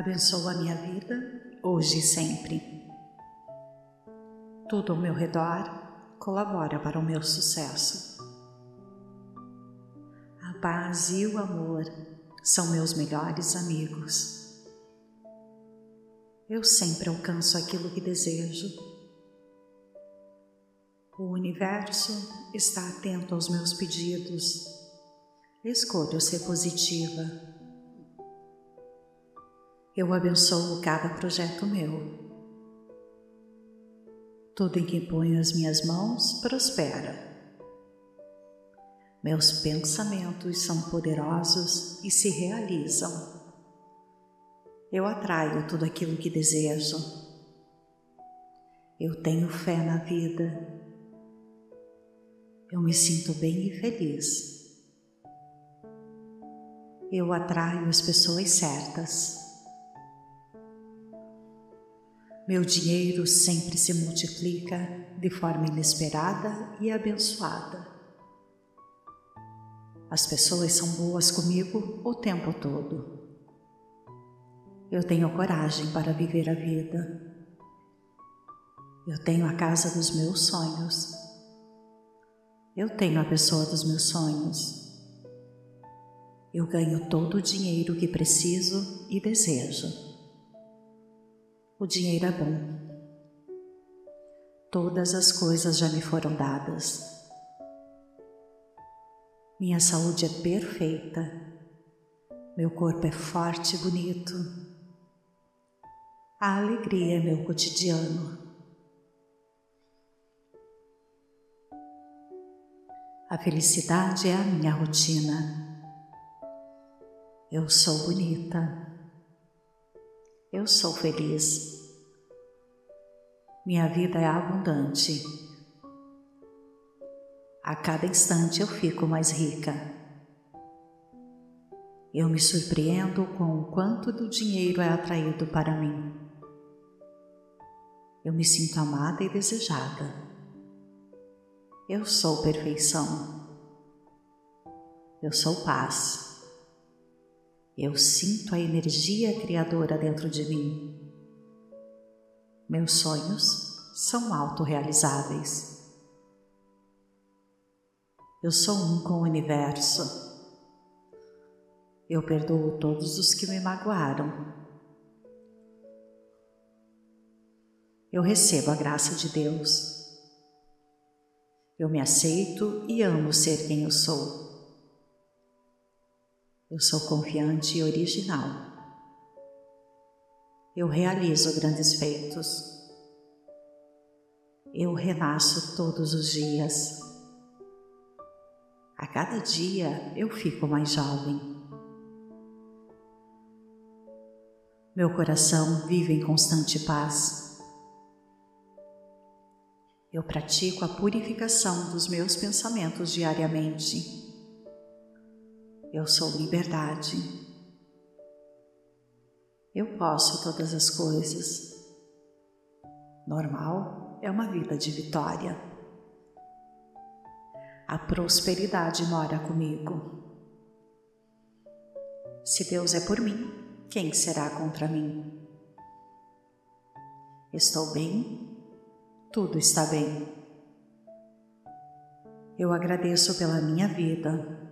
Abençoa a minha vida, hoje e sempre. Tudo ao meu redor colabora para o meu sucesso. A paz e o amor são meus melhores amigos. Eu sempre alcanço aquilo que desejo. O universo está atento aos meus pedidos. Escolho ser positiva eu abençoo cada projeto meu. Tudo em que ponho as minhas mãos prospera. Meus pensamentos são poderosos e se realizam. Eu atraio tudo aquilo que desejo. Eu tenho fé na vida. Eu me sinto bem e feliz. Eu atraio as pessoas certas. Meu dinheiro sempre se multiplica de forma inesperada e abençoada. As pessoas são boas comigo o tempo todo. Eu tenho coragem para viver a vida. Eu tenho a casa dos meus sonhos. Eu tenho a pessoa dos meus sonhos. Eu ganho todo o dinheiro que preciso e desejo. O dinheiro é bom. Todas as coisas já me foram dadas. Minha saúde é perfeita. Meu corpo é forte e bonito. A alegria é meu cotidiano. A felicidade é a minha rotina. Eu sou bonita. Eu sou feliz. Minha vida é abundante. A cada instante eu fico mais rica. Eu me surpreendo com o quanto do dinheiro é atraído para mim. Eu me sinto amada e desejada. Eu sou perfeição. Eu sou paz. Eu sinto a energia criadora dentro de mim. Meus sonhos são autorrealizáveis. Eu sou um com o universo. Eu perdoo todos os que me magoaram. Eu recebo a graça de Deus. Eu me aceito e amo ser quem eu sou. Eu sou confiante e original. Eu realizo grandes feitos. Eu renasço todos os dias. A cada dia eu fico mais jovem. Meu coração vive em constante paz. Eu pratico a purificação dos meus pensamentos diariamente. Eu sou liberdade. Eu posso todas as coisas. Normal é uma vida de vitória. A prosperidade mora comigo. Se Deus é por mim, quem será contra mim? Estou bem, tudo está bem. Eu agradeço pela minha vida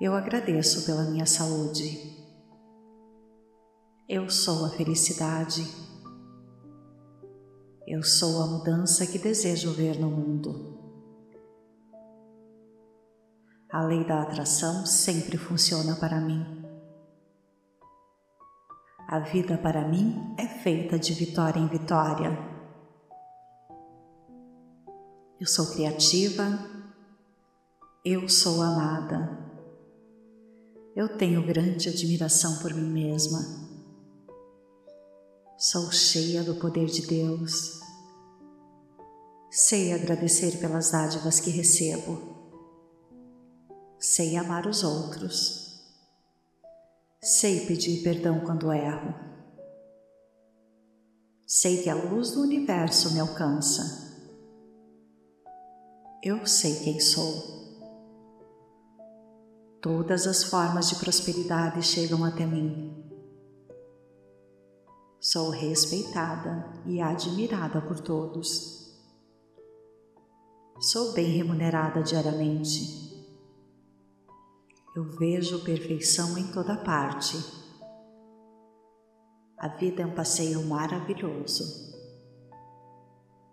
eu agradeço pela minha saúde. Eu sou a felicidade. Eu sou a mudança que desejo ver no mundo. A lei da atração sempre funciona para mim. A vida para mim é feita de vitória em vitória. Eu sou criativa, eu sou amada. Eu tenho grande admiração por mim mesma. Sou cheia do poder de Deus. Sei agradecer pelas dádivas que recebo. Sei amar os outros. Sei pedir perdão quando erro. Sei que a luz do universo me alcança. Eu sei quem sou. Todas as formas de prosperidade chegam até mim. Sou respeitada e admirada por todos. Sou bem remunerada diariamente. Eu vejo perfeição em toda parte. A vida é um passeio maravilhoso.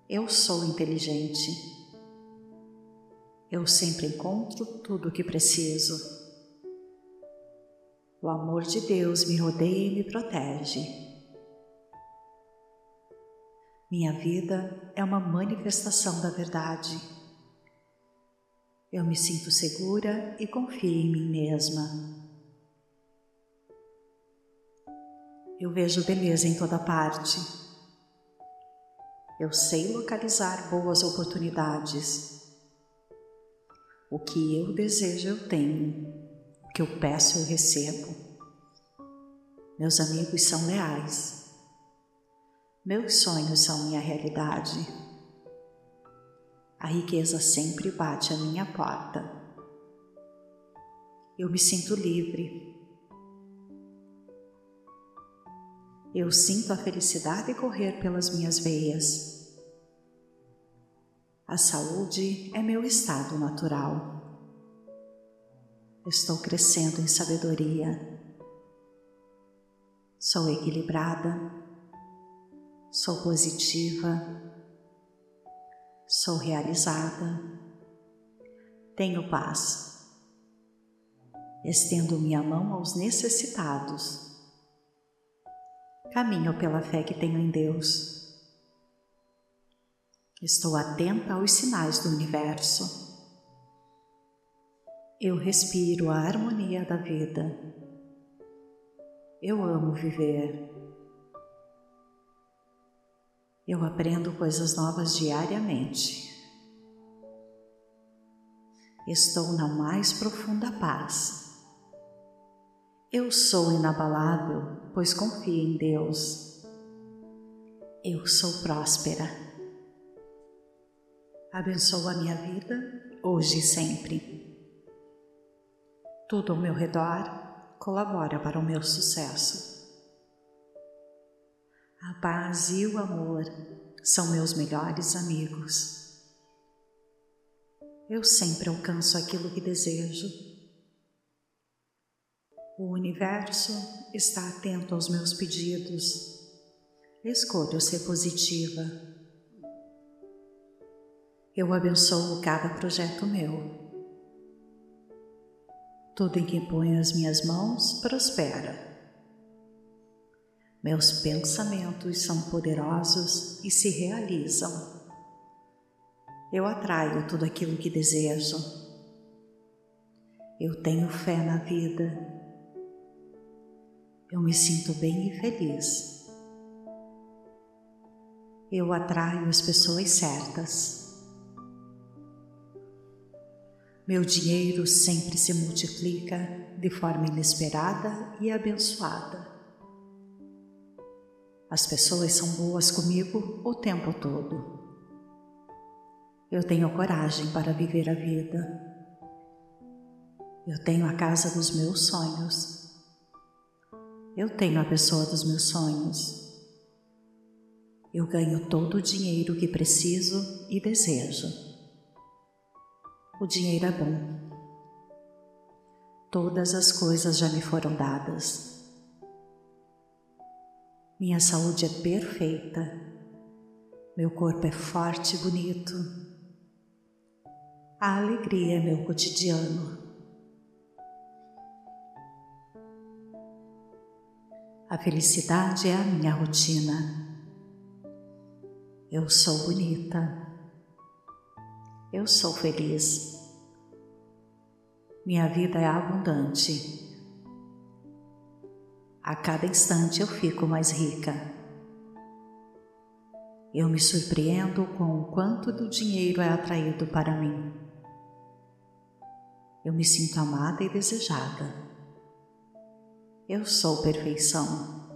Eu sou inteligente. Eu sempre encontro tudo o que preciso. O amor de Deus me rodeia e me protege. Minha vida é uma manifestação da verdade. Eu me sinto segura e confio em mim mesma. Eu vejo beleza em toda parte. Eu sei localizar boas oportunidades. O que eu desejo eu tenho, o que eu peço eu recebo. Meus amigos são leais. Meus sonhos são minha realidade. A riqueza sempre bate à minha porta. Eu me sinto livre. Eu sinto a felicidade correr pelas minhas veias. A saúde é meu estado natural. Estou crescendo em sabedoria. Sou equilibrada sou positiva, sou realizada, tenho paz. Estendo minha mão aos necessitados. Caminho pela fé que tenho em Deus. Estou atenta aos sinais do universo. Eu respiro a harmonia da vida. Eu amo viver. Eu aprendo coisas novas diariamente. Estou na mais profunda paz. Eu sou inabalável, pois confio em Deus. Eu sou próspera. Abençoo a minha vida, hoje e sempre. Tudo ao meu redor colabora para o meu sucesso. A paz e o amor são meus melhores amigos. Eu sempre alcanço aquilo que desejo. O universo está atento aos meus pedidos. Escolho ser positiva. Eu abençoo cada projeto meu. Tudo em que ponho as minhas mãos prospera. Meus pensamentos são poderosos e se realizam. Eu atraio tudo aquilo que desejo. Eu tenho fé na vida. Eu me sinto bem e feliz. Eu atraio as pessoas certas. Meu dinheiro sempre se multiplica de forma inesperada e abençoada. As pessoas são boas comigo o tempo todo. Eu tenho coragem para viver a vida. Eu tenho a casa dos meus sonhos. Eu tenho a pessoa dos meus sonhos. Eu ganho todo o dinheiro que preciso e desejo. O dinheiro é bom. Todas as coisas já me foram dadas. Minha saúde é perfeita, meu corpo é forte e bonito. A alegria é meu cotidiano. A felicidade é a minha rotina. Eu sou bonita. Eu sou feliz. Minha vida é abundante. A cada instante eu fico mais rica. Eu me surpreendo com o quanto do dinheiro é atraído para mim. Eu me sinto amada e desejada. Eu sou perfeição.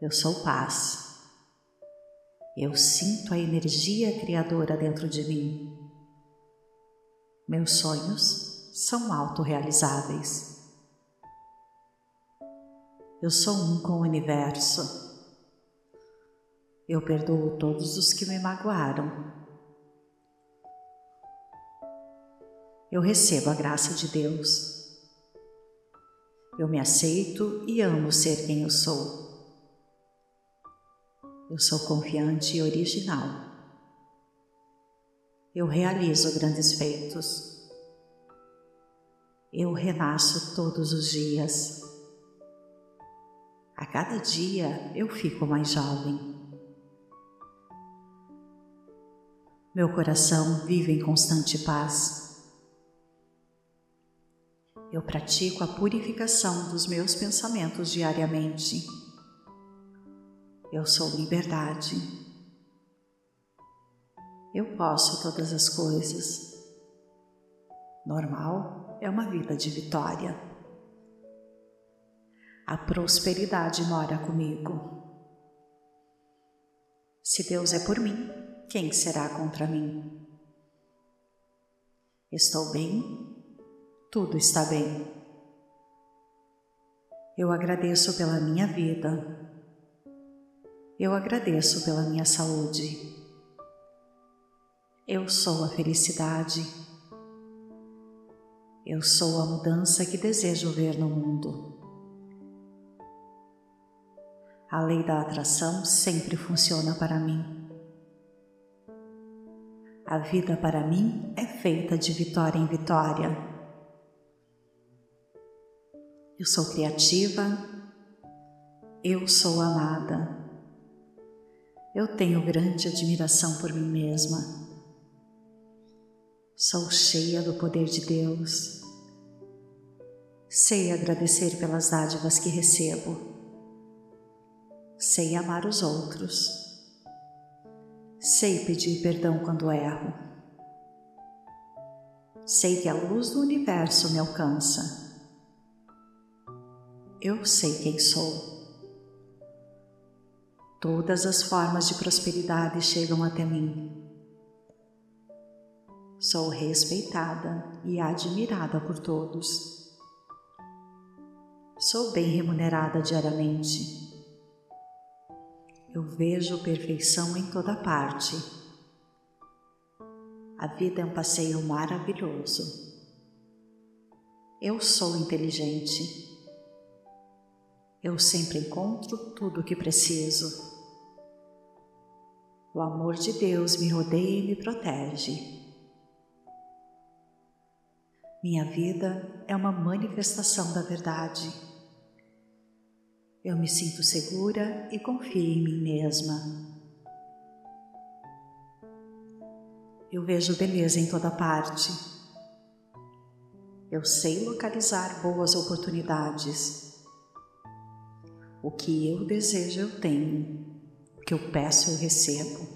Eu sou paz. Eu sinto a energia criadora dentro de mim. Meus sonhos são autorrealizáveis. Eu sou um com o universo. Eu perdoo todos os que me magoaram. Eu recebo a graça de Deus. Eu me aceito e amo ser quem eu sou. Eu sou confiante e original. Eu realizo grandes feitos. Eu renasço todos os dias. A cada dia eu fico mais jovem. Meu coração vive em constante paz. Eu pratico a purificação dos meus pensamentos diariamente. Eu sou liberdade. Eu posso todas as coisas. Normal é uma vida de vitória. A prosperidade mora comigo. Se Deus é por mim, quem será contra mim? Estou bem tudo está bem. Eu agradeço pela minha vida. Eu agradeço pela minha saúde. Eu sou a felicidade. Eu sou a mudança que desejo ver no mundo. A lei da atração sempre funciona para mim. A vida para mim é feita de vitória em vitória. Eu sou criativa, eu sou amada. Eu tenho grande admiração por mim mesma. Sou cheia do poder de Deus. Sei agradecer pelas dádivas que recebo. Sei amar os outros. Sei pedir perdão quando erro. Sei que a luz do universo me alcança eu sei quem sou. Todas as formas de prosperidade chegam até mim. Sou respeitada e admirada por todos. Sou bem remunerada diariamente. Eu vejo perfeição em toda parte. A vida é um passeio maravilhoso. Eu sou inteligente. Eu sempre encontro tudo o que preciso. O amor de Deus me rodeia e me protege. Minha vida é uma manifestação da verdade. Eu me sinto segura e confio em mim mesma. Eu vejo beleza em toda parte. Eu sei localizar boas oportunidades. O que eu desejo eu tenho, que eu peço eu recebo.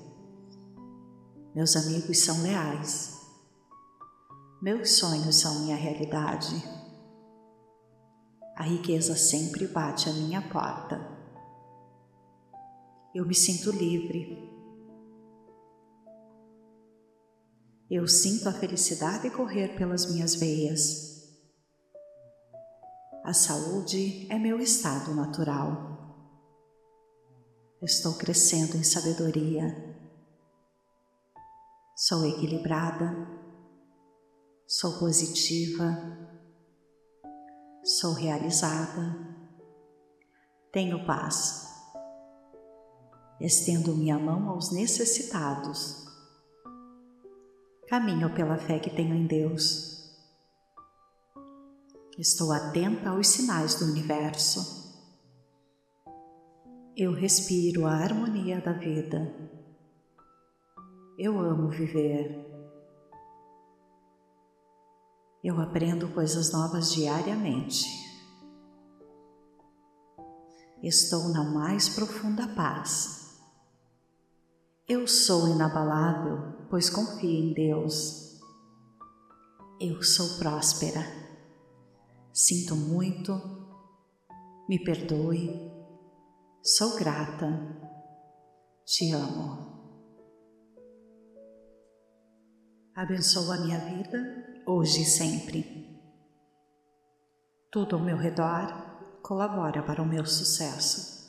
Meus amigos são leais. Meus sonhos são minha realidade. A riqueza sempre bate à minha porta. Eu me sinto livre. Eu sinto a felicidade correr pelas minhas veias. A saúde é meu estado natural. Estou crescendo em sabedoria. Sou equilibrada. Sou positiva. Sou realizada. Tenho paz. Estendo minha mão aos necessitados. Caminho pela fé que tenho em Deus Estou atenta aos sinais do universo. Eu respiro a harmonia da vida. Eu amo viver. Eu aprendo coisas novas diariamente. Estou na mais profunda paz. Eu sou inabalável, pois confio em Deus. Eu sou próspera. Sinto muito, me perdoe, sou grata, te amo. Abençoa a minha vida hoje e sempre. Tudo ao meu redor colabora para o meu sucesso.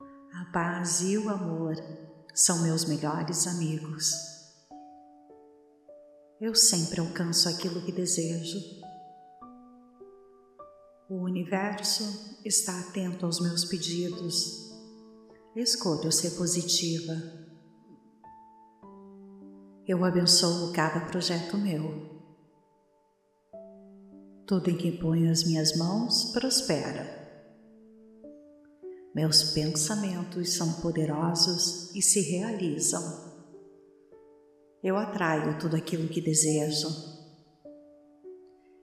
A paz e o amor são meus melhores amigos. Eu sempre alcanço aquilo que desejo. O universo está atento aos meus pedidos. Escolho ser positiva. Eu abençoo cada projeto meu. Tudo em que ponho as minhas mãos prospera. Meus pensamentos são poderosos e se realizam. Eu atraio tudo aquilo que desejo.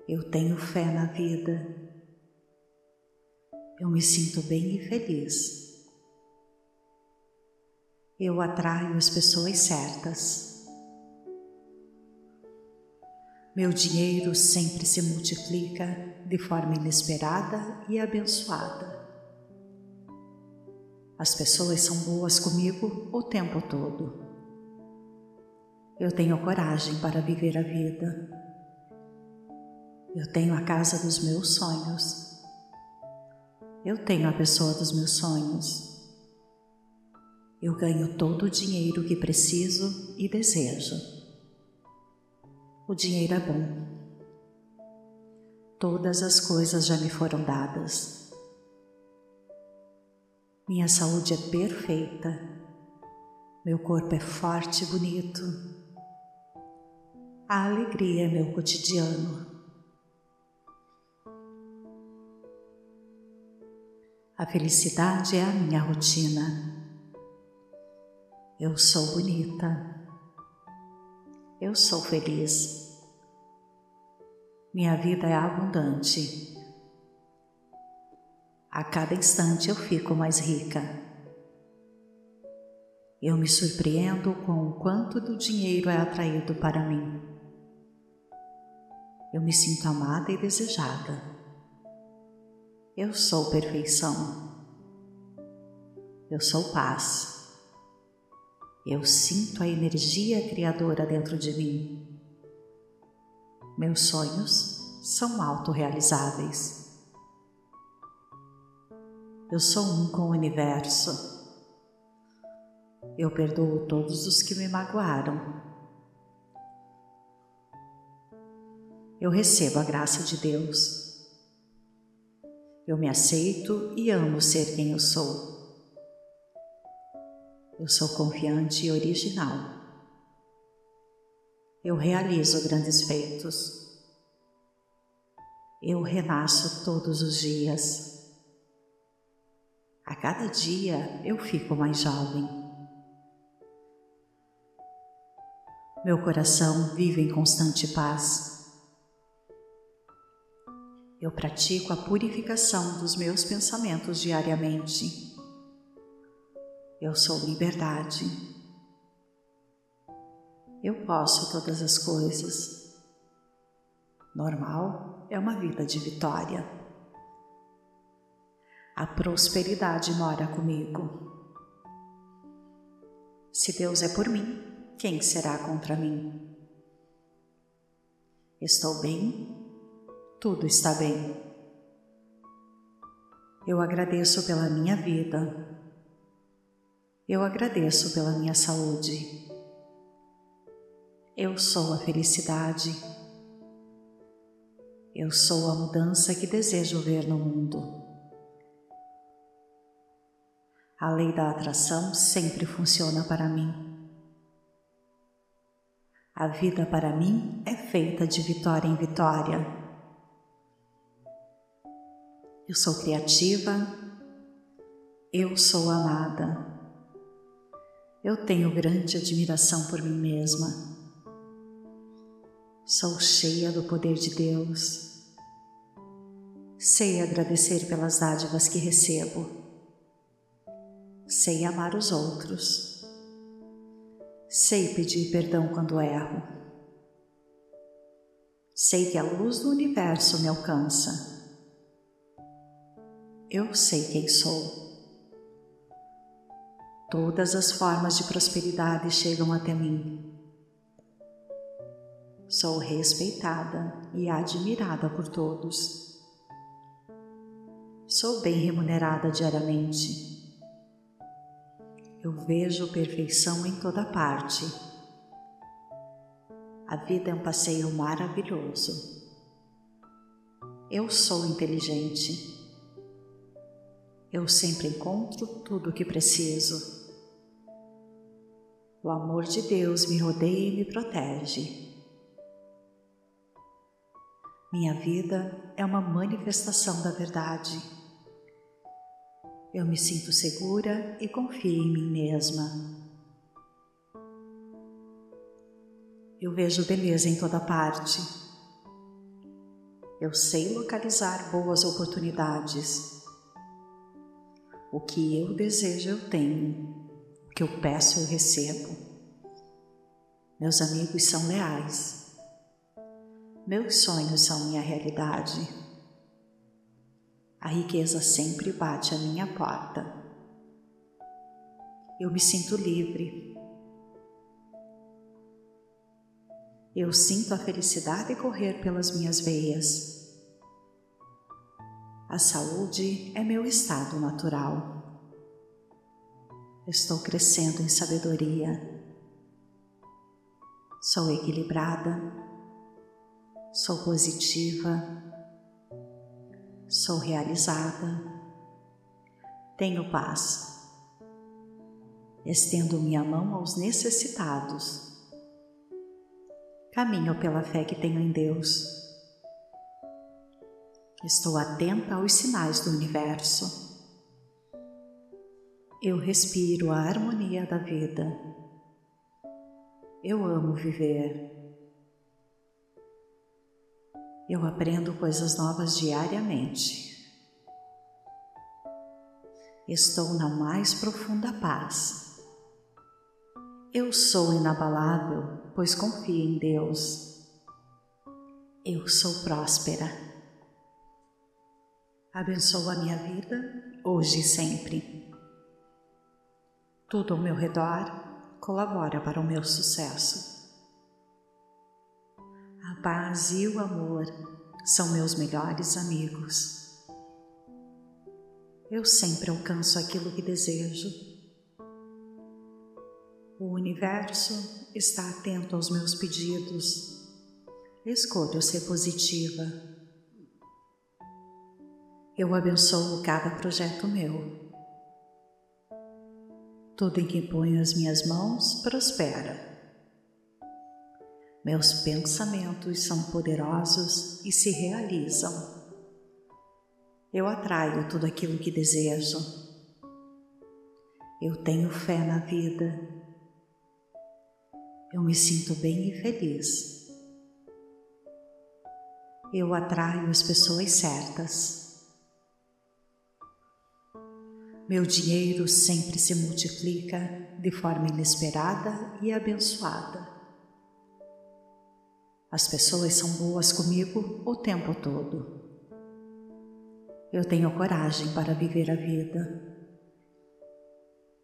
Eu tenho fé na vida. Eu me sinto bem e feliz. Eu atraio as pessoas certas. Meu dinheiro sempre se multiplica de forma inesperada e abençoada. As pessoas são boas comigo o tempo todo. Eu tenho coragem para viver a vida. Eu tenho a casa dos meus sonhos. Eu tenho a pessoa dos meus sonhos. Eu ganho todo o dinheiro que preciso e desejo. O dinheiro é bom. Todas as coisas já me foram dadas. Minha saúde é perfeita. Meu corpo é forte e bonito. A alegria é meu cotidiano. A felicidade é a minha rotina. Eu sou bonita. Eu sou feliz. Minha vida é abundante. A cada instante eu fico mais rica. Eu me surpreendo com o quanto do dinheiro é atraído para mim. Eu me sinto amada e desejada. Eu sou perfeição. Eu sou paz. Eu sinto a energia criadora dentro de mim. Meus sonhos são autorrealizáveis. Eu sou um com o universo. Eu perdoo todos os que me magoaram. Eu recebo a graça de Deus. Eu me aceito e amo ser quem eu sou. Eu sou confiante e original. Eu realizo grandes feitos. Eu renasço todos os dias. A cada dia eu fico mais jovem. Meu coração vive em constante paz. Eu pratico a purificação dos meus pensamentos diariamente eu sou liberdade. Eu posso todas as coisas. Normal é uma vida de vitória. A prosperidade mora comigo. Se Deus é por mim, quem será contra mim? Estou bem, tudo está bem. Eu agradeço pela minha vida, eu agradeço pela minha saúde. Eu sou a felicidade. Eu sou a mudança que desejo ver no mundo. A lei da atração sempre funciona para mim. A vida para mim é feita de vitória em vitória. Eu sou criativa. Eu sou amada. Eu tenho grande admiração por mim mesma. Sou cheia do poder de Deus. Sei agradecer pelas dádivas que recebo. Sei amar os outros. Sei pedir perdão quando erro. Sei que a luz do universo me alcança. Eu sei quem sou. Todas as formas de prosperidade chegam até mim. Sou respeitada e admirada por todos. Sou bem remunerada diariamente. Eu vejo perfeição em toda parte. A vida é um passeio maravilhoso. Eu sou inteligente. Eu sempre encontro tudo o que preciso. O amor de Deus me rodeia e me protege. Minha vida é uma manifestação da verdade. Eu me sinto segura e confio em mim mesma. Eu vejo beleza em toda parte. Eu sei localizar boas oportunidades. O que eu desejo, eu tenho. O que eu peço, eu recebo. Meus amigos são leais. Meus sonhos são minha realidade. A riqueza sempre bate à minha porta. Eu me sinto livre. Eu sinto a felicidade correr pelas minhas veias. A saúde é meu estado natural. Estou crescendo em sabedoria. Sou equilibrada sou positiva, sou realizada, tenho paz. Estendo minha mão aos necessitados. Caminho pela fé que tenho em Deus. Estou atenta aos sinais do universo. Eu respiro a harmonia da vida. Eu amo viver. Eu aprendo coisas novas diariamente. Estou na mais profunda paz. Eu sou inabalável, pois confio em Deus. Eu sou próspera. Abençoo a minha vida hoje e sempre. Tudo ao meu redor colabora para o meu sucesso. A paz e o amor são meus melhores amigos. Eu sempre alcanço aquilo que desejo. O universo está atento aos meus pedidos. Escolho ser positiva. Eu abençoo cada projeto meu. Tudo em que ponho as minhas mãos prospera. Meus pensamentos são poderosos e se realizam. Eu atraio tudo aquilo que desejo. Eu tenho fé na vida. Eu me sinto bem e feliz. Eu atraio as pessoas certas. Meu dinheiro sempre se multiplica de forma inesperada e abençoada. As pessoas são boas comigo o tempo todo. Eu tenho coragem para viver a vida.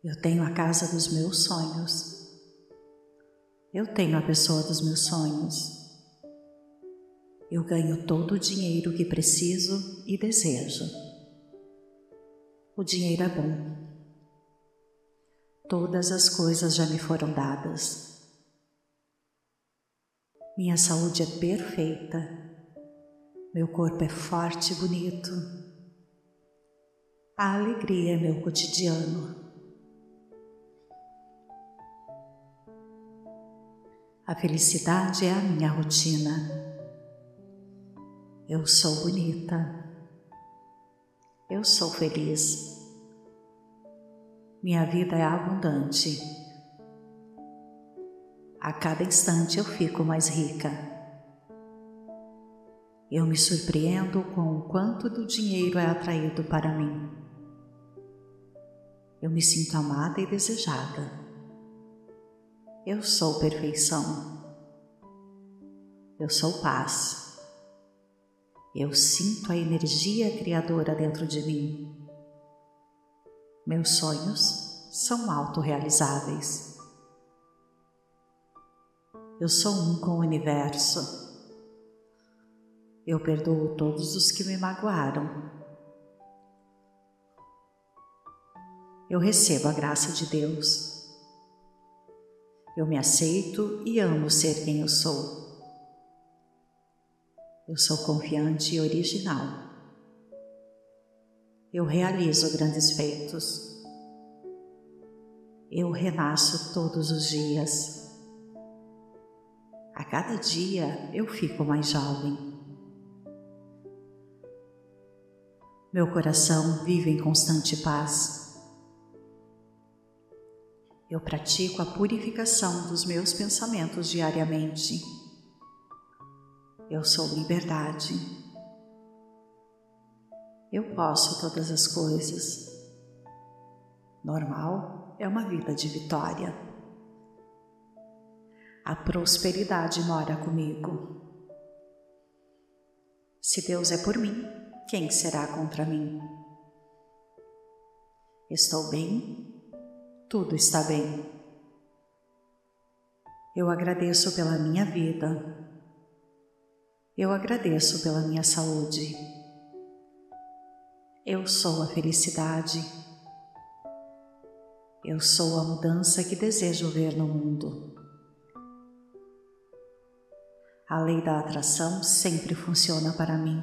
Eu tenho a casa dos meus sonhos. Eu tenho a pessoa dos meus sonhos. Eu ganho todo o dinheiro que preciso e desejo. O dinheiro é bom. Todas as coisas já me foram dadas. Minha saúde é perfeita, meu corpo é forte e bonito. A alegria é meu cotidiano. A felicidade é a minha rotina. Eu sou bonita. Eu sou feliz. Minha vida é abundante. A cada instante eu fico mais rica. Eu me surpreendo com o quanto do dinheiro é atraído para mim. Eu me sinto amada e desejada. Eu sou perfeição. Eu sou paz. Eu sinto a energia criadora dentro de mim. Meus sonhos são autorrealizáveis. Eu sou um com o universo. Eu perdoo todos os que me magoaram. eu recebo a graça de Deus. Eu me aceito e amo ser quem eu sou. Eu sou confiante e original. Eu realizo grandes feitos. Eu renasço todos os dias. A cada dia eu fico mais jovem. Meu coração vive em constante paz. Eu pratico a purificação dos meus pensamentos diariamente. Eu sou liberdade. Eu posso todas as coisas. Normal é uma vida de vitória. A prosperidade mora comigo. Se Deus é por mim, quem será contra mim? Estou bem tudo está bem. Eu agradeço pela minha vida. Eu agradeço pela minha saúde. Eu sou a felicidade. Eu sou a mudança que desejo ver no mundo. A lei da atração sempre funciona para mim.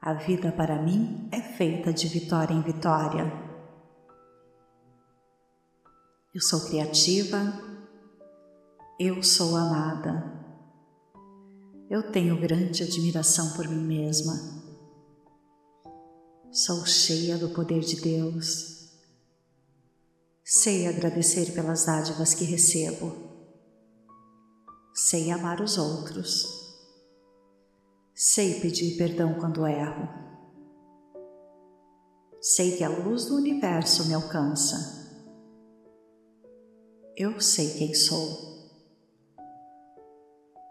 A vida para mim é feita de vitória em vitória. Eu sou criativa, eu sou amada. Eu tenho grande admiração por mim mesma. Sou cheia do poder de Deus. Sei agradecer pelas dádivas que recebo. Sei amar os outros. Sei pedir perdão quando erro. Sei que a luz do universo me alcança eu sei quem sou.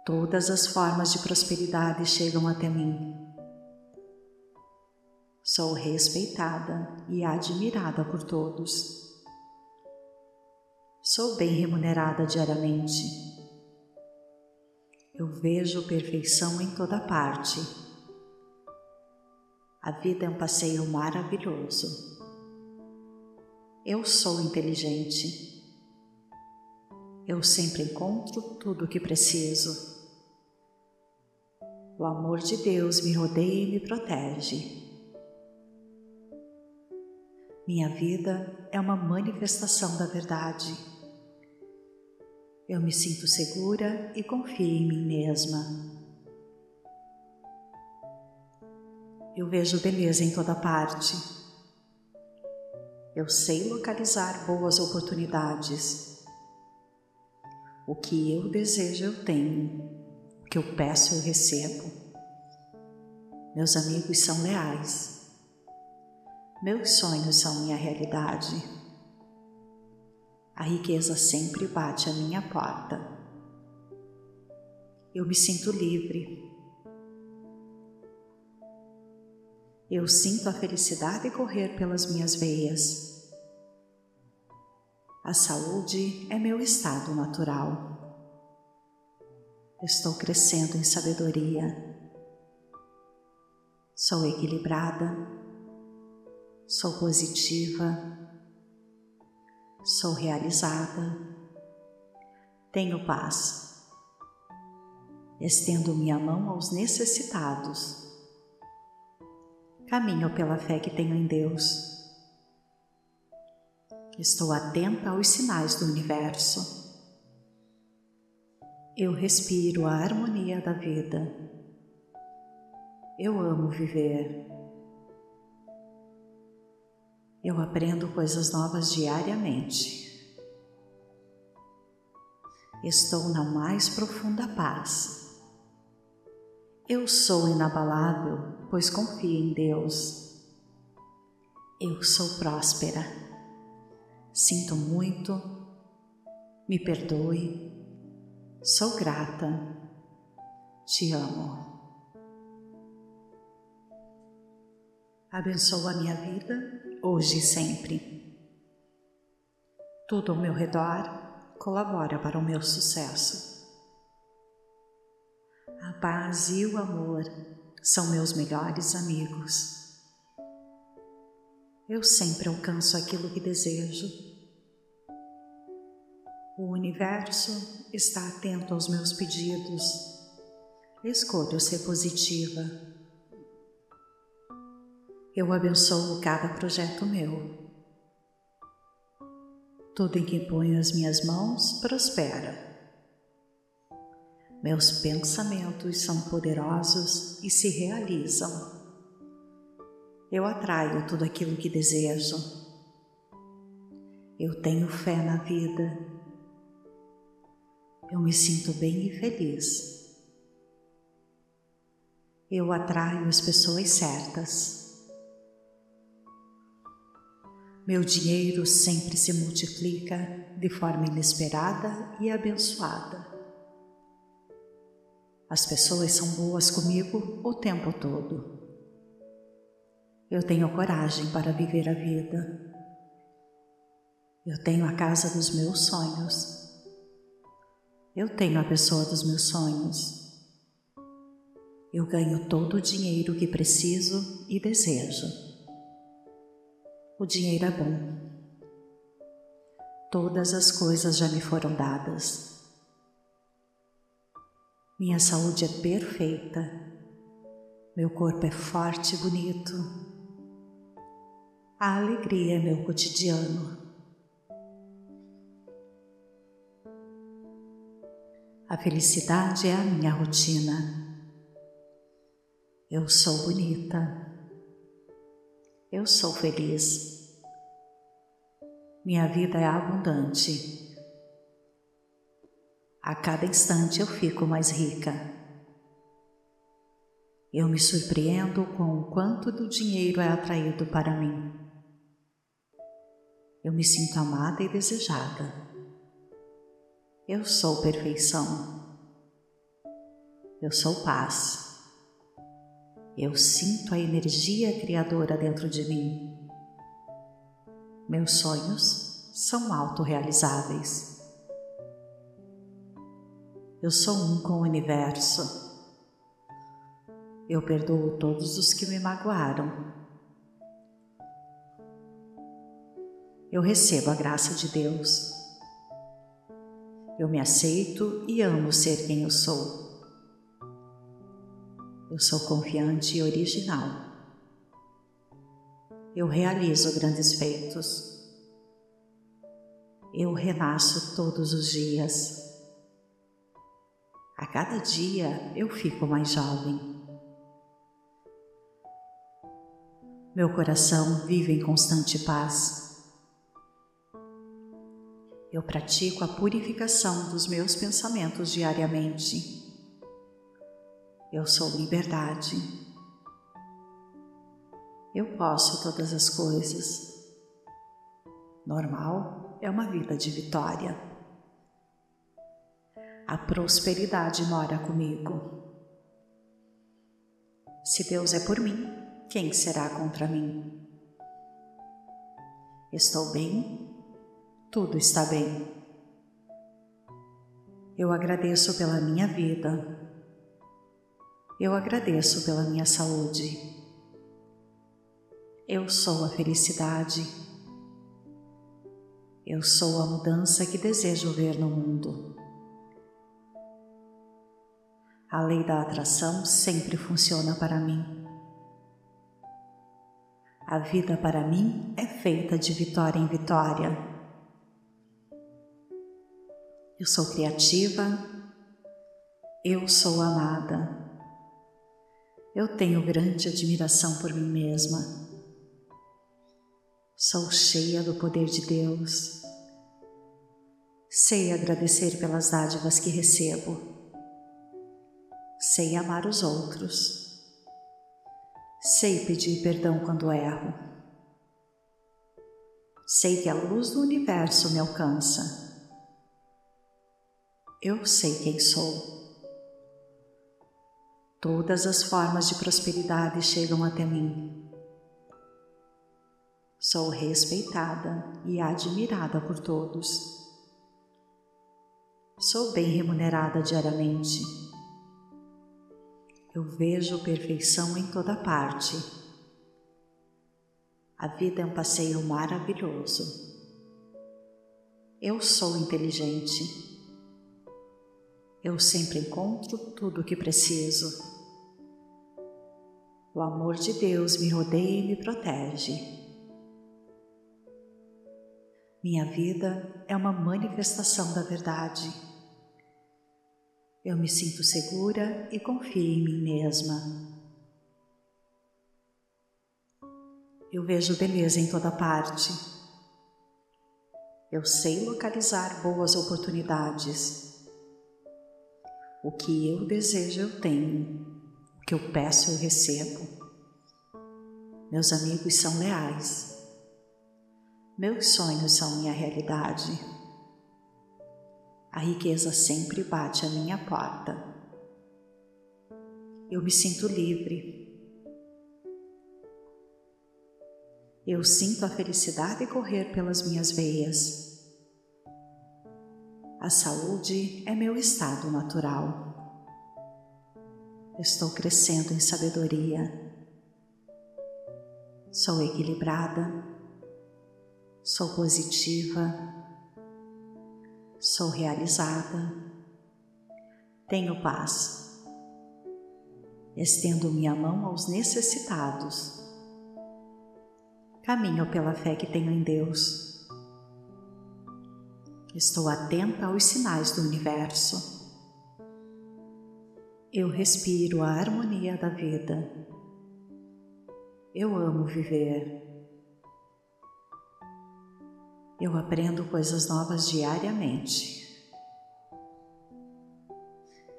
Todas as formas de prosperidade chegam até mim. Sou respeitada e admirada por todos. Sou bem remunerada diariamente. Eu vejo perfeição em toda parte. A vida é um passeio maravilhoso. Eu sou inteligente eu sempre encontro tudo o que preciso. O amor de Deus me rodeia e me protege. Minha vida é uma manifestação da verdade. Eu me sinto segura e confio em mim mesma. Eu vejo beleza em toda parte. Eu sei localizar boas oportunidades. O que eu desejo, eu tenho. O que eu peço, eu recebo. Meus amigos são leais. Meus sonhos são minha realidade. A riqueza sempre bate à minha porta. Eu me sinto livre. Eu sinto a felicidade correr pelas minhas veias. A saúde é meu estado natural. Estou crescendo em sabedoria. Sou equilibrada. Sou positiva. Sou realizada. Tenho paz. Estendo minha mão aos necessitados. Caminho pela fé que tenho em Deus Estou atenta aos sinais do universo. Eu respiro a harmonia da vida. Eu amo viver. Eu aprendo coisas novas diariamente. Estou na mais profunda paz. Eu sou inabalável, pois confio em Deus. Eu sou próspera. Sinto muito, me perdoe, sou grata, te amo. Abençoa a minha vida hoje e sempre. Tudo ao meu redor colabora para o meu sucesso. A paz e o amor são meus melhores amigos. Eu sempre alcanço aquilo que desejo. O universo está atento aos meus pedidos. Escolho ser positiva. Eu abençoo cada projeto meu. Tudo em que ponho as minhas mãos prospera. Meus pensamentos são poderosos e se realizam. Eu atraio tudo aquilo que desejo. Eu tenho fé na vida. Eu me sinto bem e feliz. Eu atraio as pessoas certas. Meu dinheiro sempre se multiplica de forma inesperada e abençoada. As pessoas são boas comigo o tempo todo. Eu tenho coragem para viver a vida. Eu tenho a casa dos meus sonhos. Eu tenho a pessoa dos meus sonhos. Eu ganho todo o dinheiro que preciso e desejo. O dinheiro é bom. Todas as coisas já me foram dadas. Minha saúde é perfeita. Meu corpo é forte e bonito. A alegria é meu cotidiano. A felicidade é a minha rotina. Eu sou bonita. Eu sou feliz. Minha vida é abundante. A cada instante eu fico mais rica. Eu me surpreendo com o quanto do dinheiro é atraído para mim. Eu me sinto amada e desejada. Eu sou perfeição. Eu sou paz. Eu sinto a energia criadora dentro de mim. Meus sonhos são autorrealizáveis. Eu sou um com o universo. Eu perdoo todos os que me magoaram eu recebo a graça de Deus. Eu me aceito e amo ser quem eu sou. Eu sou confiante e original. Eu realizo grandes feitos. Eu renasço todos os dias. A cada dia eu fico mais jovem. Meu coração vive em constante paz. Eu pratico a purificação dos meus pensamentos diariamente. Eu sou liberdade. Eu posso todas as coisas. Normal é uma vida de vitória. A prosperidade mora comigo. Se Deus é por mim, quem será contra mim? Estou bem tudo está bem. Eu agradeço pela minha vida. Eu agradeço pela minha saúde. Eu sou a felicidade. Eu sou a mudança que desejo ver no mundo. A lei da atração sempre funciona para mim. A vida para mim é feita de vitória em vitória. Eu sou criativa, eu sou amada. Eu tenho grande admiração por mim mesma. Sou cheia do poder de Deus. Sei agradecer pelas dádivas que recebo. Sei amar os outros. Sei pedir perdão quando erro. Sei que a luz do universo me alcança eu sei quem sou. Todas as formas de prosperidade chegam até mim. Sou respeitada e admirada por todos. Sou bem remunerada diariamente. Eu vejo perfeição em toda parte. A vida é um passeio maravilhoso. Eu sou inteligente. Eu sempre encontro tudo o que preciso. O amor de Deus me rodeia e me protege. Minha vida é uma manifestação da verdade. Eu me sinto segura e confio em mim mesma. Eu vejo beleza em toda parte. Eu sei localizar boas oportunidades. O que eu desejo eu tenho, o que eu peço eu recebo. Meus amigos são leais. Meus sonhos são minha realidade. A riqueza sempre bate à minha porta. Eu me sinto livre Eu sinto a felicidade correr pelas minhas veias. A saúde é meu estado natural. Estou crescendo em sabedoria. Sou equilibrada. Sou positiva. Sou realizada. Tenho paz. Estendo minha mão aos necessitados Caminho pela fé que tenho em Deus. Estou atenta aos sinais do universo. Eu respiro a harmonia da vida. Eu amo viver. Eu aprendo coisas novas diariamente.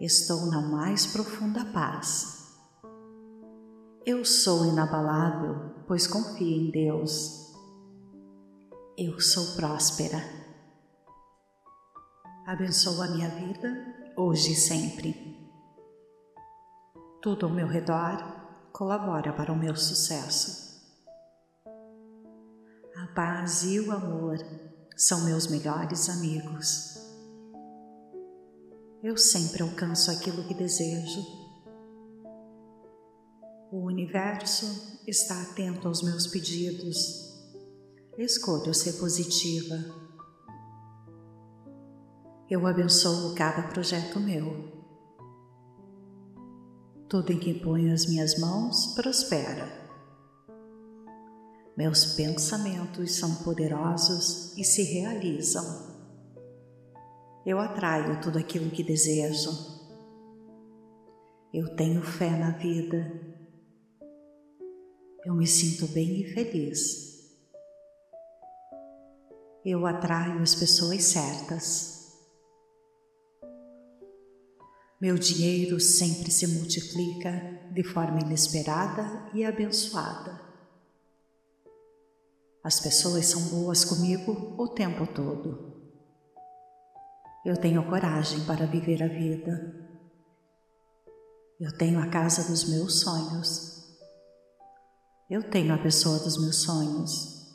Estou na mais profunda paz. Eu sou inabalável, pois confio em Deus. Eu sou próspera. Abençoo a minha vida hoje e sempre. Tudo ao meu redor colabora para o meu sucesso. A paz e o amor são meus melhores amigos. Eu sempre alcanço aquilo que desejo o universo está atento aos meus pedidos. Escolho ser positiva. Eu abençoo cada projeto meu. Tudo em que ponho as minhas mãos prospera. Meus pensamentos são poderosos e se realizam. Eu atraio tudo aquilo que desejo. Eu tenho fé na vida eu me sinto bem e feliz. Eu atraio as pessoas certas. Meu dinheiro sempre se multiplica de forma inesperada e abençoada. As pessoas são boas comigo o tempo todo. Eu tenho coragem para viver a vida. Eu tenho a casa dos meus sonhos eu tenho a pessoa dos meus sonhos.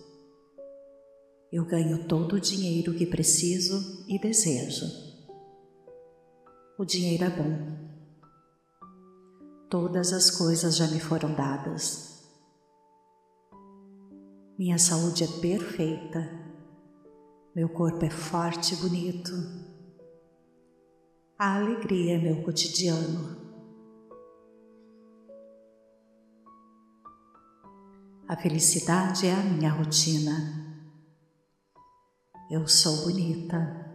Eu ganho todo o dinheiro que preciso e desejo. O dinheiro é bom. Todas as coisas já me foram dadas. Minha saúde é perfeita. Meu corpo é forte e bonito. A alegria é meu cotidiano. A felicidade é a minha rotina. Eu sou bonita.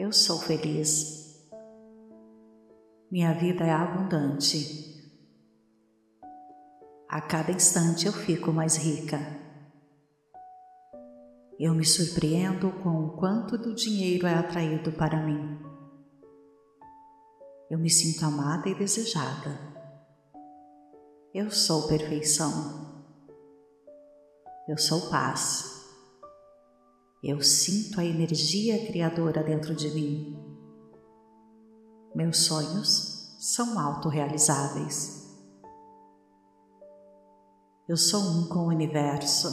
Eu sou feliz. Minha vida é abundante. A cada instante eu fico mais rica. Eu me surpreendo com o quanto do dinheiro é atraído para mim. Eu me sinto amada e desejada. Eu sou perfeição. Eu sou paz. Eu sinto a energia criadora dentro de mim. Meus sonhos são autorrealizáveis. Eu sou um com o universo.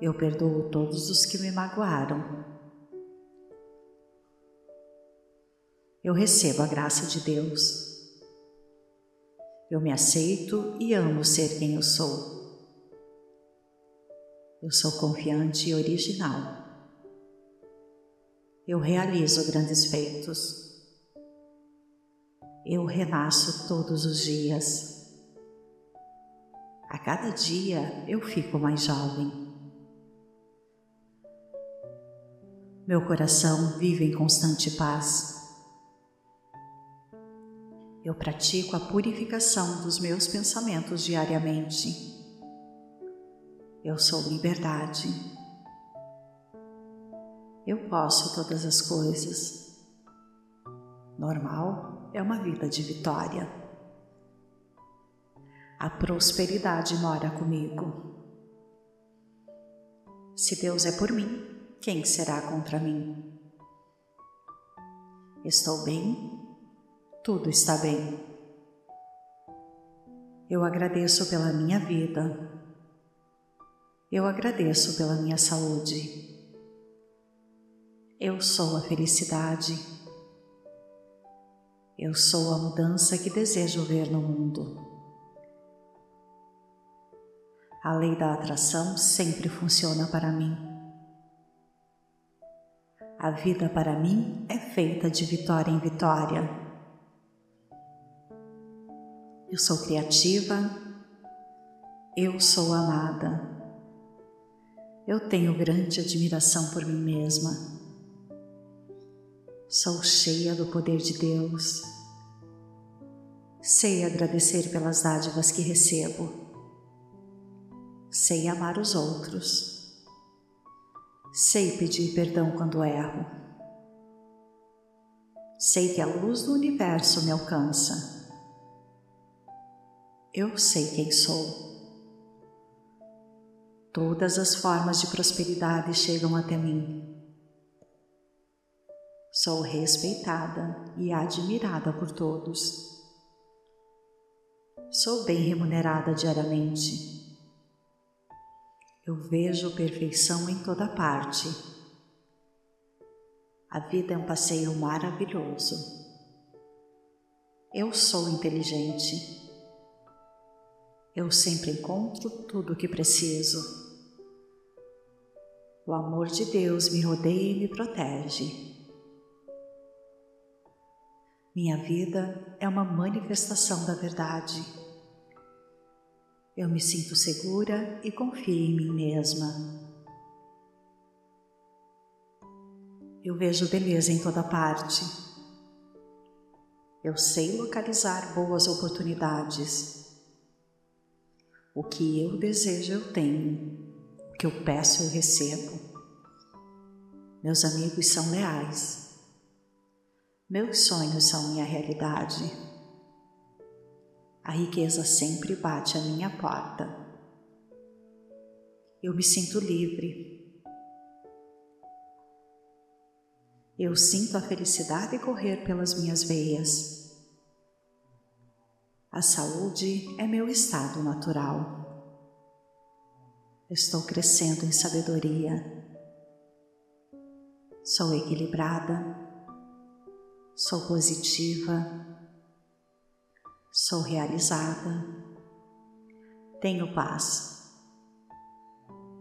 Eu perdoo todos os que me magoaram. Eu recebo a graça de Deus Eu me aceito e amo ser quem eu sou. Eu sou confiante e original. Eu realizo grandes feitos. Eu renasço todos os dias. A cada dia eu fico mais jovem. Meu coração vive em constante paz. Eu pratico a purificação dos meus pensamentos diariamente. Eu sou liberdade. Eu posso todas as coisas. Normal é uma vida de vitória. A prosperidade mora comigo. Se Deus é por mim, quem será contra mim? Estou bem tudo está bem. Eu agradeço pela minha vida. Eu agradeço pela minha saúde. Eu sou a felicidade. Eu sou a mudança que desejo ver no mundo. A lei da atração sempre funciona para mim. A vida para mim é feita de vitória em vitória. Eu sou criativa, eu sou amada. Eu tenho grande admiração por mim mesma. Sou cheia do poder de Deus. Sei agradecer pelas dádivas que recebo. Sei amar os outros. Sei pedir perdão quando erro. Sei que a luz do universo me alcança eu sei quem sou. Todas as formas de prosperidade chegam até mim. Sou respeitada e admirada por todos. Sou bem remunerada diariamente. Eu vejo perfeição em toda parte. A vida é um passeio maravilhoso. Eu sou inteligente eu sempre encontro tudo o que preciso. O amor de Deus me rodeia e me protege. Minha vida é uma manifestação da verdade. Eu me sinto segura e confio em mim mesma. Eu vejo beleza em toda parte. Eu sei localizar boas oportunidades. O que eu desejo, eu tenho. Que eu peço, eu recebo. Meus amigos são leais. Meus sonhos são minha realidade. A riqueza sempre bate à minha porta. Eu me sinto livre. Eu sinto a felicidade correr pelas minhas veias. A saúde é meu estado natural. Estou crescendo em sabedoria. Sou equilibrada. Sou positiva. Sou realizada. Tenho paz.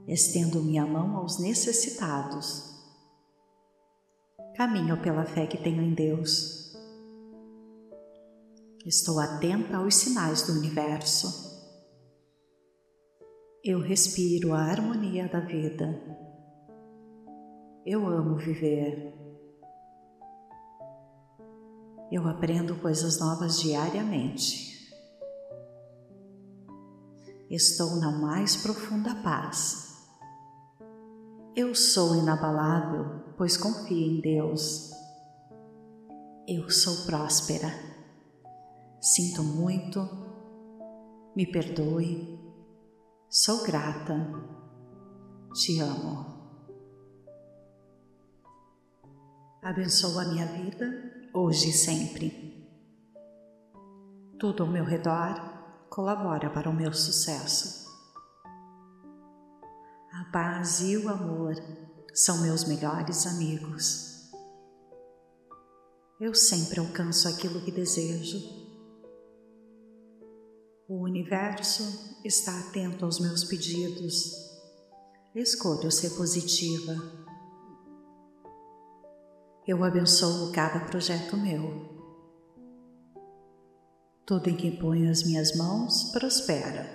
Estendo minha mão aos necessitados. Caminho pela fé que tenho em Deus Estou atenta aos sinais do universo. Eu respiro a harmonia da vida. Eu amo viver. Eu aprendo coisas novas diariamente. Estou na mais profunda paz. Eu sou inabalável, pois confio em Deus. Eu sou próspera. Sinto muito, me perdoe, sou grata, te amo. Abençoa a minha vida hoje e sempre. Tudo ao meu redor colabora para o meu sucesso. A paz e o amor são meus melhores amigos. Eu sempre alcanço aquilo que desejo O universo está atento aos meus pedidos. Escolho ser positiva. Eu abençoo cada projeto meu. Tudo em que ponho as minhas mãos prospera.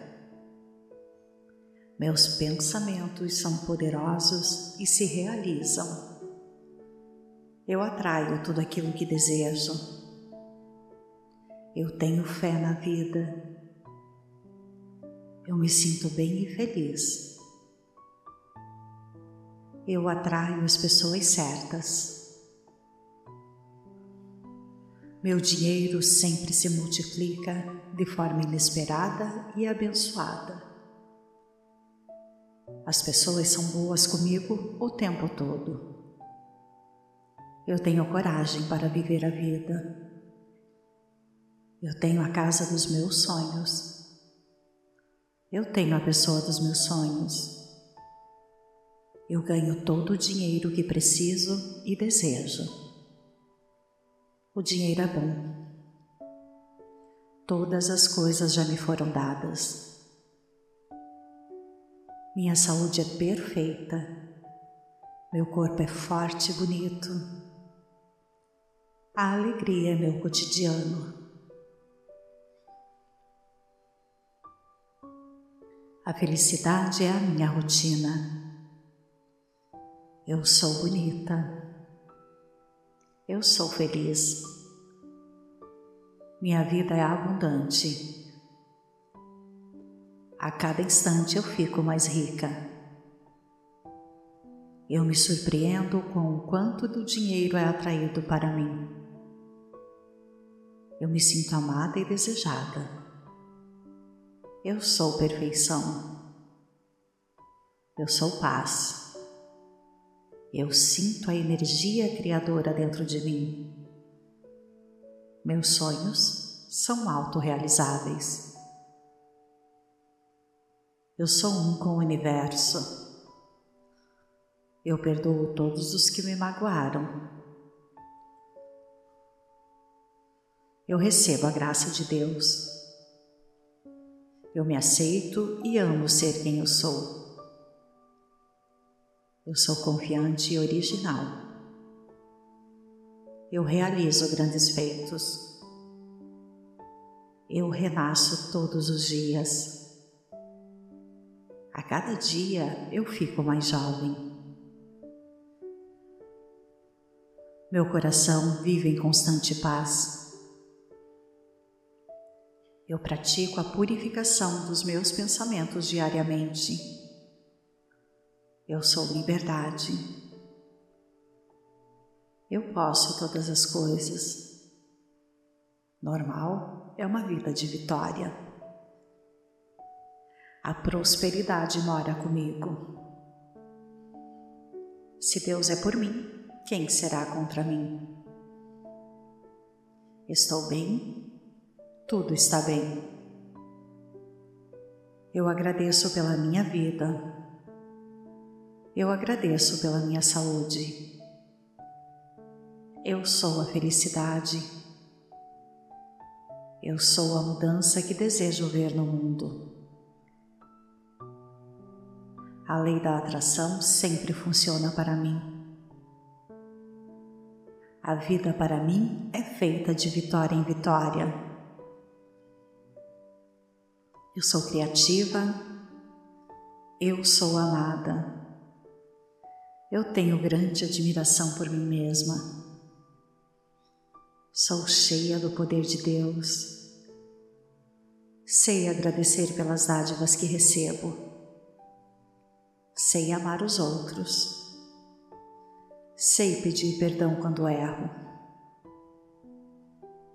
Meus pensamentos são poderosos e se realizam. Eu atraio tudo aquilo que desejo. Eu tenho fé na vida. Eu me sinto bem e feliz. Eu atraio as pessoas certas. Meu dinheiro sempre se multiplica de forma inesperada e abençoada. As pessoas são boas comigo o tempo todo. Eu tenho coragem para viver a vida. Eu tenho a casa dos meus sonhos. Eu tenho a pessoa dos meus sonhos. Eu ganho todo o dinheiro que preciso e desejo. O dinheiro é bom. Todas as coisas já me foram dadas. Minha saúde é perfeita. Meu corpo é forte e bonito. A alegria é meu cotidiano. A felicidade é a minha rotina. Eu sou bonita. Eu sou feliz. Minha vida é abundante. A cada instante eu fico mais rica. Eu me surpreendo com o quanto do dinheiro é atraído para mim. Eu me sinto amada e desejada. Eu sou perfeição. Eu sou paz. Eu sinto a energia criadora dentro de mim. Meus sonhos são autorrealizáveis. Eu sou um com o universo. Eu perdoo todos os que me magoaram. Eu recebo a graça de Deus. Eu me aceito e amo ser quem eu sou. Eu sou confiante e original. Eu realizo grandes feitos. Eu renasço todos os dias. A cada dia eu fico mais jovem. Meu coração vive em constante paz. Eu pratico a purificação dos meus pensamentos diariamente. Eu sou liberdade. Eu posso todas as coisas. Normal é uma vida de vitória. A prosperidade mora comigo. Se Deus é por mim, quem será contra mim? Estou bem, tudo está bem. Eu agradeço pela minha vida, eu agradeço pela minha saúde. Eu sou a felicidade. Eu sou a mudança que desejo ver no mundo. A lei da atração sempre funciona para mim. A vida para mim é feita de vitória em vitória. Eu sou criativa, eu sou amada. Eu tenho grande admiração por mim mesma. Sou cheia do poder de Deus. Sei agradecer pelas dádivas que recebo. Sei amar os outros. Sei pedir perdão quando erro.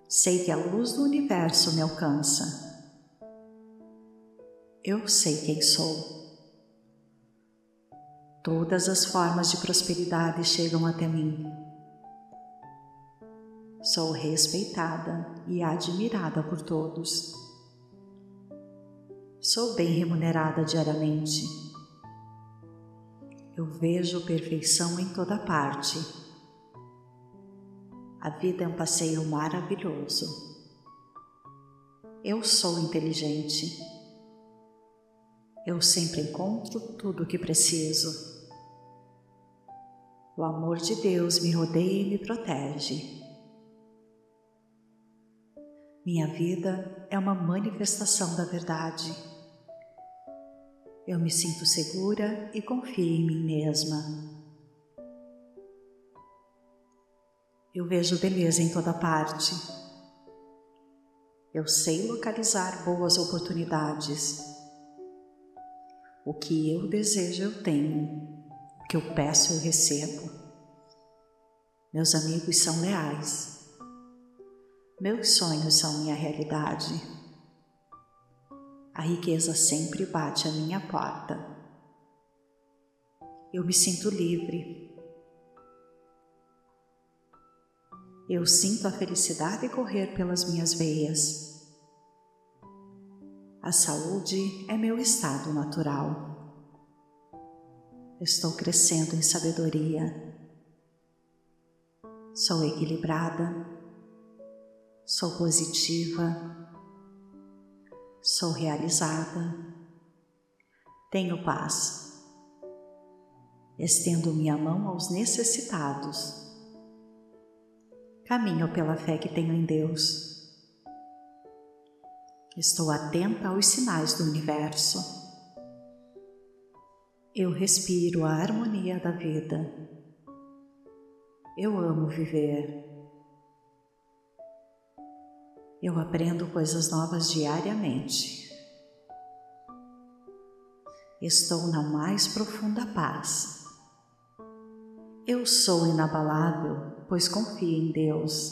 Sei que a luz do universo me alcança. Eu sei quem sou. Todas as formas de prosperidade chegam até mim. Sou respeitada e admirada por todos. Sou bem remunerada diariamente. Eu vejo perfeição em toda parte. A vida é um passeio maravilhoso. Eu sou inteligente. Eu sempre encontro tudo o que preciso. O amor de Deus me rodeia e me protege. Minha vida é uma manifestação da verdade. Eu me sinto segura e confio em mim mesma. Eu vejo beleza em toda parte eu sei localizar boas oportunidades. O que eu desejo, eu tenho. O que eu peço, eu recebo. Meus amigos são leais. Meus sonhos são minha realidade. A riqueza sempre bate à minha porta. Eu me sinto livre. Eu sinto a felicidade correr pelas minhas veias. A saúde é meu estado natural. Estou crescendo em sabedoria. Sou equilibrada. Sou positiva. Sou realizada. Tenho paz. Estendo minha mão aos necessitados. Caminho pela fé que tenho em Deus Estou atenta aos sinais do universo. Eu respiro a harmonia da vida. Eu amo viver. Eu aprendo coisas novas diariamente. Estou na mais profunda paz. Eu sou inabalável, pois confio em Deus.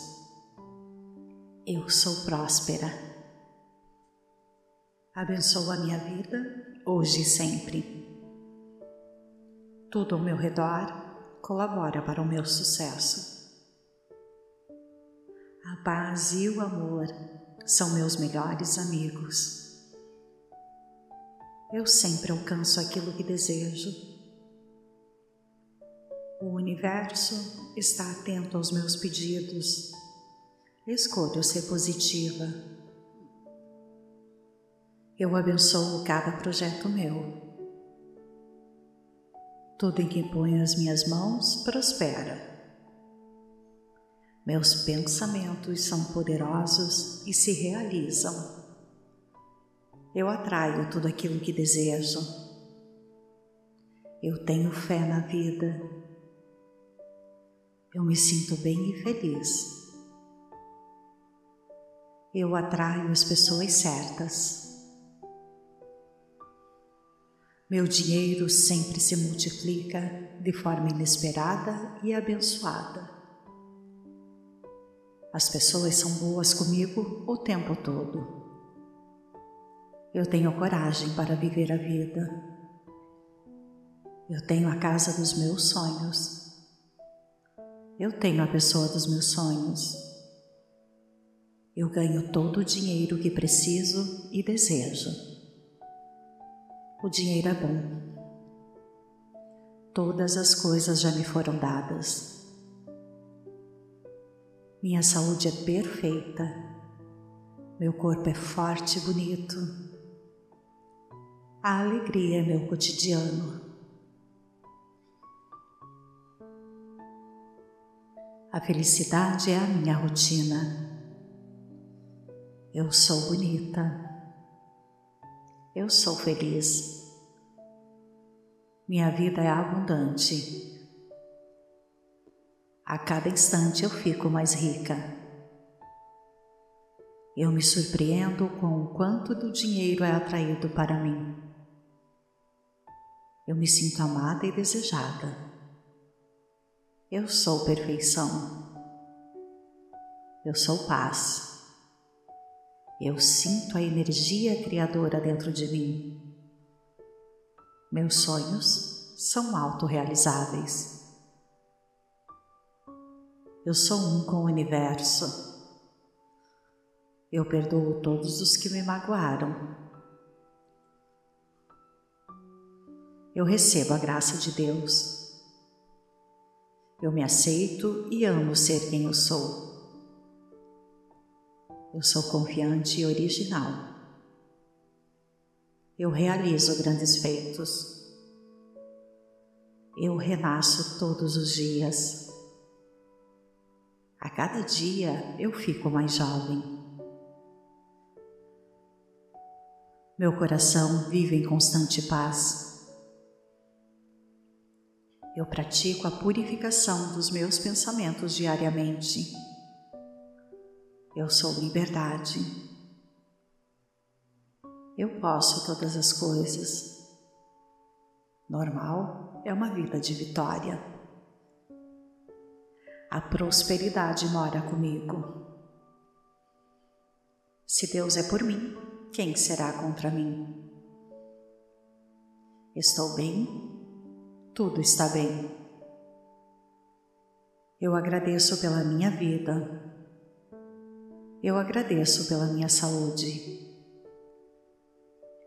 Eu sou próspera abençoa a minha vida, hoje e sempre. Tudo ao meu redor colabora para o meu sucesso. A paz e o amor são meus melhores amigos. Eu sempre alcanço aquilo que desejo. O universo está atento aos meus pedidos. Escolho ser positiva eu abençoo cada projeto meu. Tudo em que ponho as minhas mãos prospera. Meus pensamentos são poderosos e se realizam. Eu atraio tudo aquilo que desejo. Eu tenho fé na vida. Eu me sinto bem e feliz. Eu atraio as pessoas certas. Meu dinheiro sempre se multiplica de forma inesperada e abençoada. As pessoas são boas comigo o tempo todo. Eu tenho coragem para viver a vida. Eu tenho a casa dos meus sonhos. Eu tenho a pessoa dos meus sonhos. Eu ganho todo o dinheiro que preciso e desejo. O dinheiro é bom. Todas as coisas já me foram dadas. Minha saúde é perfeita. Meu corpo é forte e bonito. A alegria é meu cotidiano. A felicidade é a minha rotina. Eu sou bonita. Eu sou feliz. Minha vida é abundante. A cada instante eu fico mais rica. Eu me surpreendo com o quanto do dinheiro é atraído para mim. Eu me sinto amada e desejada. Eu sou perfeição. Eu sou paz. Eu sinto a energia criadora dentro de mim. Meus sonhos são autorrealizáveis. Eu sou um com o universo. Eu perdoo todos os que me magoaram. Eu recebo a graça de Deus. Eu me aceito e amo ser quem eu sou. Eu sou confiante e original. Eu realizo grandes feitos. Eu renasço todos os dias. A cada dia eu fico mais jovem. Meu coração vive em constante paz. Eu pratico a purificação dos meus pensamentos diariamente. Eu sou liberdade. Eu posso todas as coisas. Normal é uma vida de vitória. A prosperidade mora comigo. Se Deus é por mim, quem será contra mim? Estou bem, tudo está bem. Eu agradeço pela minha vida eu agradeço pela minha saúde.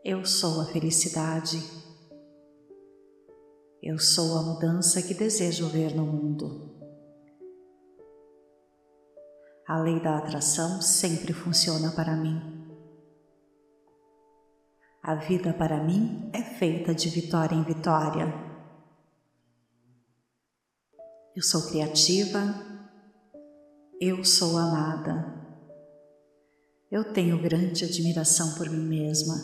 Eu sou a felicidade. Eu sou a mudança que desejo ver no mundo. A lei da atração sempre funciona para mim. A vida para mim é feita de vitória em vitória. Eu sou criativa, eu sou amada. Eu tenho grande admiração por mim mesma.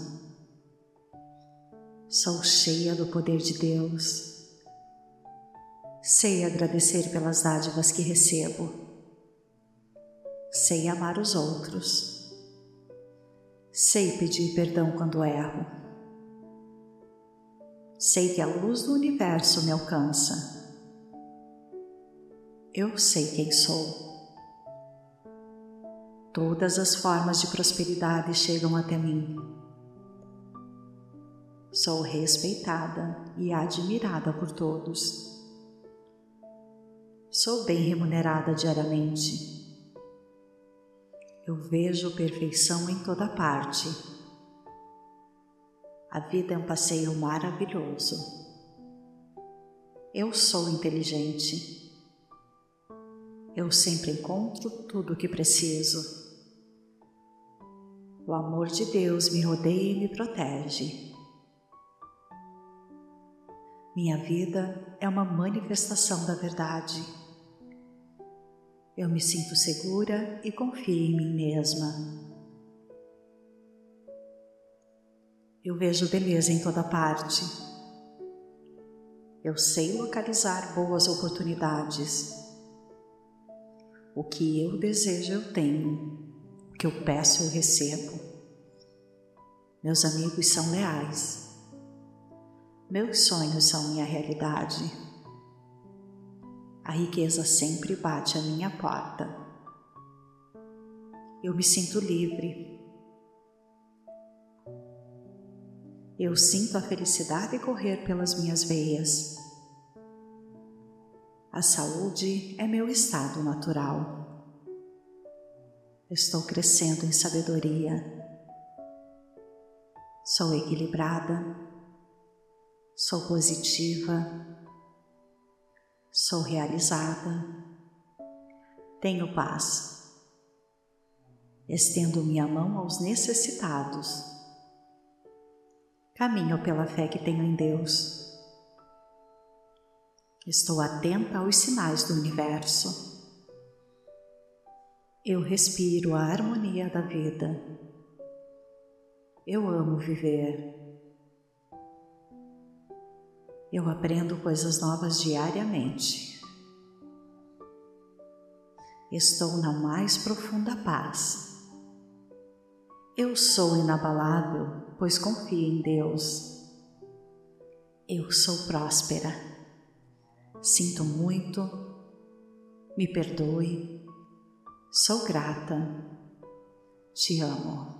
Sou cheia do poder de Deus. Sei agradecer pelas dádivas que recebo. Sei amar os outros. Sei pedir perdão quando erro. Sei que a luz do universo me alcança. Eu sei quem sou. Todas as formas de prosperidade chegam até mim. Sou respeitada e admirada por todos. Sou bem remunerada diariamente. Eu vejo perfeição em toda parte. A vida é um passeio maravilhoso. Eu sou inteligente. Eu sempre encontro tudo o que preciso. O amor de Deus me rodeia e me protege. Minha vida é uma manifestação da verdade. Eu me sinto segura e confio em mim mesma. Eu vejo beleza em toda parte. Eu sei localizar boas oportunidades. O que eu desejo, eu tenho que eu peço eu recebo. Meus amigos são leais. Meus sonhos são minha realidade. A riqueza sempre bate à minha porta. Eu me sinto livre. Eu sinto a felicidade correr pelas minhas veias. A saúde é meu estado natural. Estou crescendo em sabedoria. Sou equilibrada. Sou positiva. Sou realizada. Tenho paz. Estendo minha mão aos necessitados. Caminho pela fé que tenho em Deus. Estou atenta aos sinais do universo. Eu respiro a harmonia da vida. Eu amo viver. Eu aprendo coisas novas diariamente. Estou na mais profunda paz. Eu sou inabalável, pois confio em Deus. Eu sou próspera. Sinto muito. Me perdoe Sou grata. Te amo.